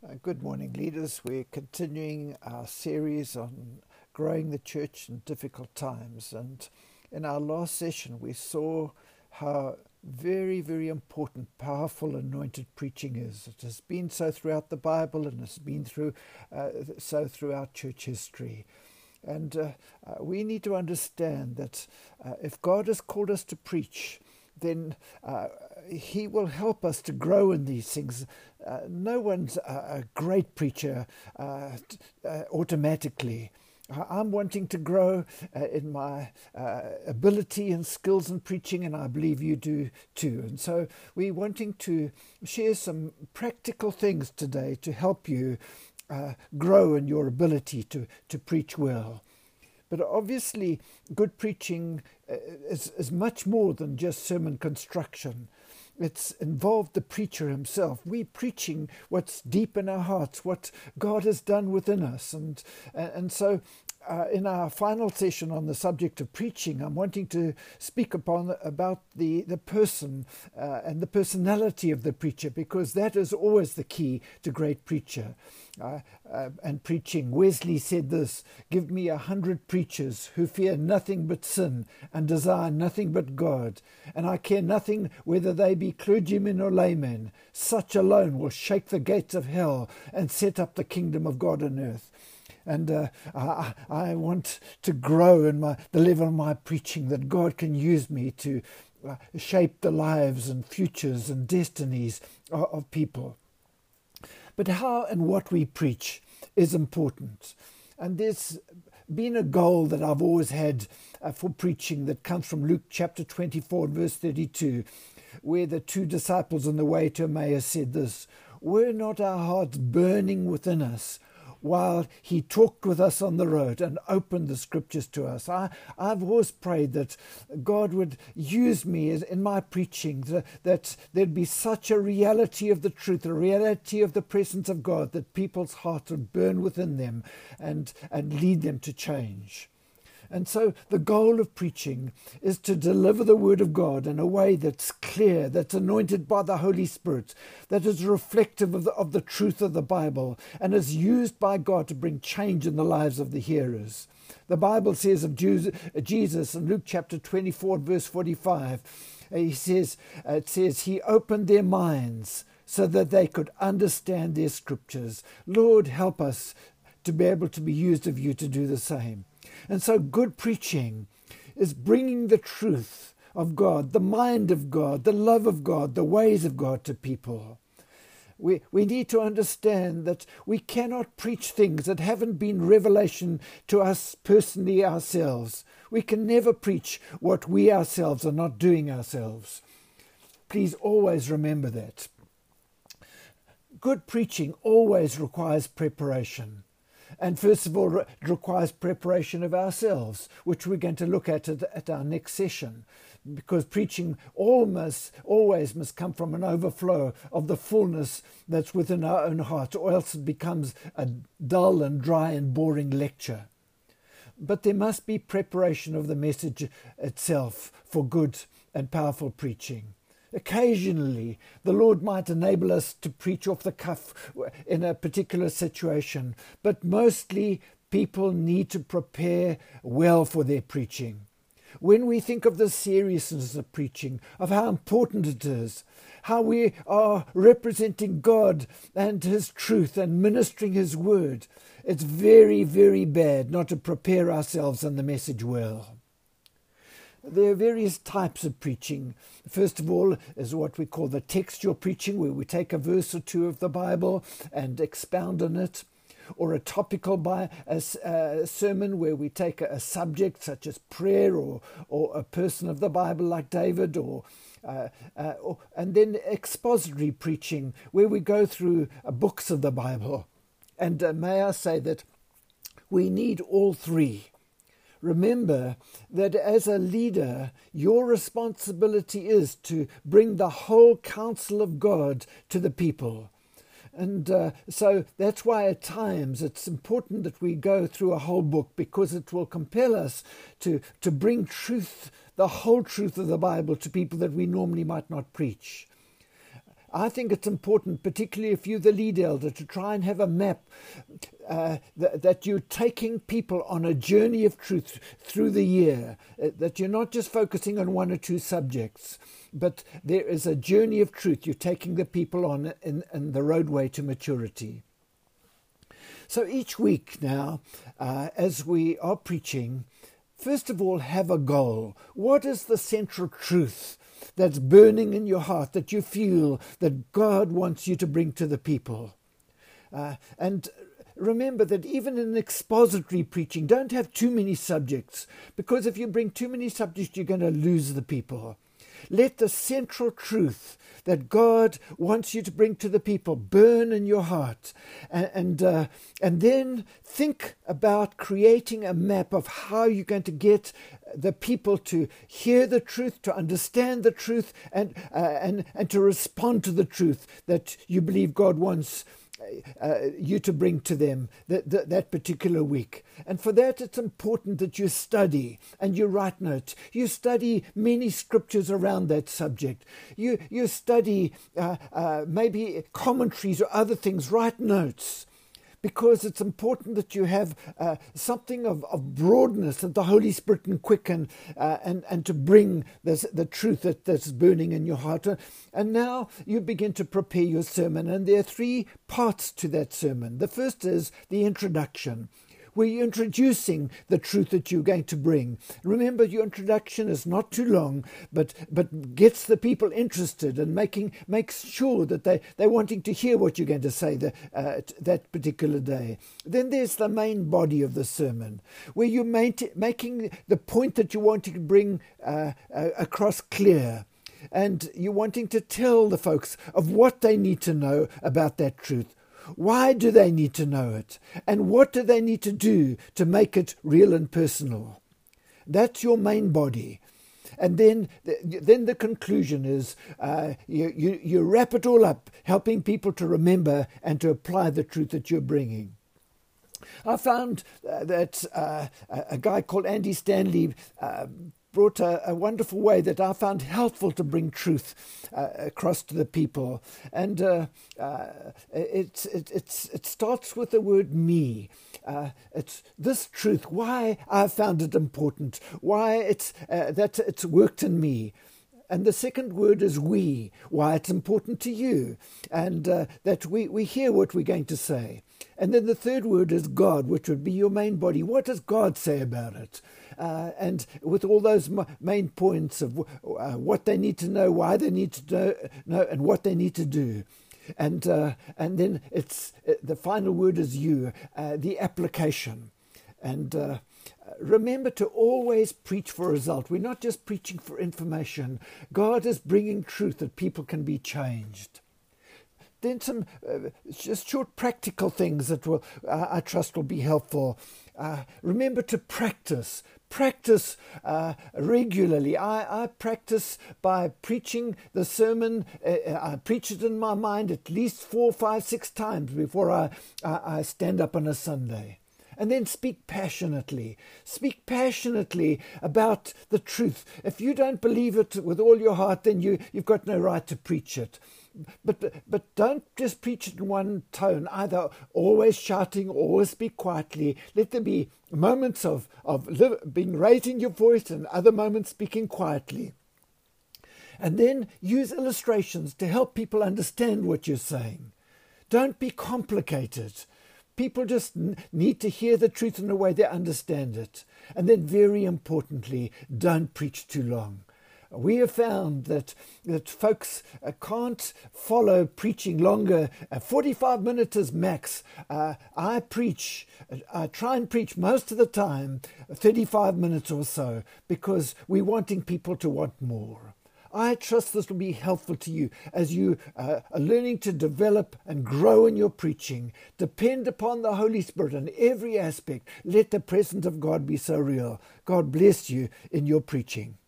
Uh, good morning, leaders. We're continuing our series on growing the church in difficult times. And in our last session, we saw how very, very important, powerful, anointed preaching is. It has been so throughout the Bible and it's been through uh, so throughout church history. And uh, uh, we need to understand that uh, if God has called us to preach, then uh, He will help us to grow in these things. Uh, no one's a, a great preacher uh, uh automatically. I'm wanting to grow uh, in my uh, ability and skills in preaching, and I believe you do too. And so, we're wanting to share some practical things today to help you grow in your ability to, to preach well. But obviously, good preaching Uh, is, is much more than just sermon construction. It's involved the preacher himself. We're preaching what's deep in our hearts, what God has done within us. And, uh, and so uh, in our final session on the subject of preaching, I'm wanting to speak upon about the the person uh, and the personality of the preacher, because that is always the key to great preacher uh, uh and preaching. Wesley said this: "Give me a hundred preachers who fear nothing but sin and desire nothing but God, and I care nothing whether they be clergymen or laymen. Such alone will shake the gates of hell and set up the kingdom of God on earth." And uh, I, I, want to grow in my, the level of my preaching that God can use me to uh, shape the lives and futures and destinies of, of people. But how and what we preach is important. And there's been a goal that I've always had uh, for preaching that comes from Luke chapter 24, verse 32, where the two disciples on the way to Emmaus said this Were not our hearts burning within us while he talked with us on the road and opened the scriptures to us. I, I've always prayed that God would use me in my preaching, that, that there'd be such a reality of the truth, a reality of the presence of God, that people's hearts would burn within them and, and lead them to change. And so the goal of preaching is to deliver the Word of God in a way that's clear, that's anointed by the Holy Spirit, that is reflective of the, of the truth of the Bible, and is used by God to bring change in the lives of the hearers. The Bible says of uh, Jesus in Luke chapter 24, verse 45, uh, he says, uh, it says, He opened their minds so that they could understand their scriptures. Lord, help us to be able to be used of you to do the same. And so, good preaching is bringing the truth of God, the mind of God, the love of God, the ways of God to people. We, we need to understand that we cannot preach things that haven't been revelation to us personally ourselves. We can never preach what we ourselves are not doing ourselves. Please always remember that. Good preaching always requires preparation. And first of all, it requires preparation of ourselves, which we're going to look at at our next session. Because preaching almost always must come from an overflow of the fullness that's within our own heart, or else it becomes a dull and dry and boring lecture. But there must be preparation of the message itself for good and powerful preaching. Occasionally, the Lord might enable us to preach off the cuff in a particular situation, but mostly people need to prepare well for their preaching. When we think of the seriousness of preaching, of how important it is, how we are representing God and His truth and ministering His word, it's very, very bad not to prepare ourselves and the message well. There are various types of preaching. First of all, is what we call the textual preaching, where we take a verse or two of the Bible and expound on it, or a topical by a, a sermon where we take a, a, subject such as prayer or or a person of the Bible like David, or, uh, uh, or and then expository preaching, where we go through uh, books of the Bible. And uh, may I say that we need all three Remember that as a leader, your responsibility is to bring the whole counsel of God to the people. And uh, so that's why at times it's important that we go through a whole book because it will compel us to, to bring truth, the whole truth of the Bible, to people that we normally might not preach. I think it's important, particularly if you're the lead elder, to try and have a map uh, th- that you're taking people on a journey of truth through the year, uh, that you're not just focusing on one or two subjects, but there is a journey of truth you're taking the people on in, in the roadway to maturity. So each week now, uh, as we are preaching, first of all, have a goal. What is the central truth that's burning in your heart that you feel that God wants you to bring to the people? Uh, and remember that even in expository preaching, don't have too many subjects, because if you bring too many subjects, you're going to lose the people. Let the central truth that God wants you to bring to the people burn in your heart. And, and, uh, and then think about creating a map of how you're going to get the people to hear the truth, to understand the truth, and, uh, and, and to respond to the truth that you believe God wants uh, you to bring to them that, that, that, particular week. And for that, it's important that you study and you write notes. You study many scriptures around that subject. You, you study uh, uh, maybe commentaries or other things, write notes because it's important that you have uh, something of, of broadness that the Holy Spirit can quicken uh, and, and to bring this, the truth that, that's burning in your heart. And now you begin to prepare your sermon, and there are three parts to that sermon. The first is the introduction where you're introducing the truth that you're going to bring. Remember, your introduction is not too long, but but gets the people interested and making makes sure that they they're wanting to hear what you're going to say the, uh, that particular day. Then there's the main body of the sermon, where you're making the point that you want to bring uh, uh, across clear and you're wanting to tell the folks of what they need to know about that truth. Why do they need to know it? And what do they need to do to make it real and personal? That's your main body. And then, then the conclusion is uh, you, you, you wrap it all up, helping people to remember and to apply the truth that you're bringing. I found uh, that uh, a guy called Andy Stanley uh, brought a, a, wonderful way that I found helpful to bring truth uh, across to the people. And uh, uh, it, it, it starts with the word me. Uh, it's this truth, why I found it important, why it's, uh, that it's worked in me. And the second word is we, why it's important to you, and uh, that we, we hear what we're going to say. And then the third word is God, which would be your main body. What does God say about it? Uh, and with all those main points of uh, what they need to know, why they need to know, know and what they need to do. And, uh, and then it's uh, the final word is you, uh, the application. And uh, remember to always preach for result. We're not just preaching for information. God is bringing truth that people can be changed. Then some uh, just short practical things that will, uh, I trust, will be helpful. Uh, remember to practice. Practice uh, regularly. I, I, practice by preaching the sermon. Uh, uh, I preach it in my mind at least four, five, six times before I, I, I stand up on a Sunday and then speak passionately. Speak passionately about the truth. If you don't believe it with all your heart, then you, you've got no right to preach it. But but don't just preach it in one tone. Either always shouting always speak quietly. Let there be moments of of live, being raising your voice and other moments speaking quietly. And then use illustrations to help people understand what you're saying. Don't be complicated people just need to hear the truth in a way they understand it and then very importantly don't preach too long we have found that that folks uh, can't follow preaching longer. Uh, 45 minutes is max. Uh, I preach, I try and preach most of the time 35 minutes or so because we're wanting people to want more. I trust this will be helpful to you as you uh, are learning to develop and grow in your preaching. Depend upon the Holy Spirit in every aspect. Let the presence of God be so real. God bless you in your preaching.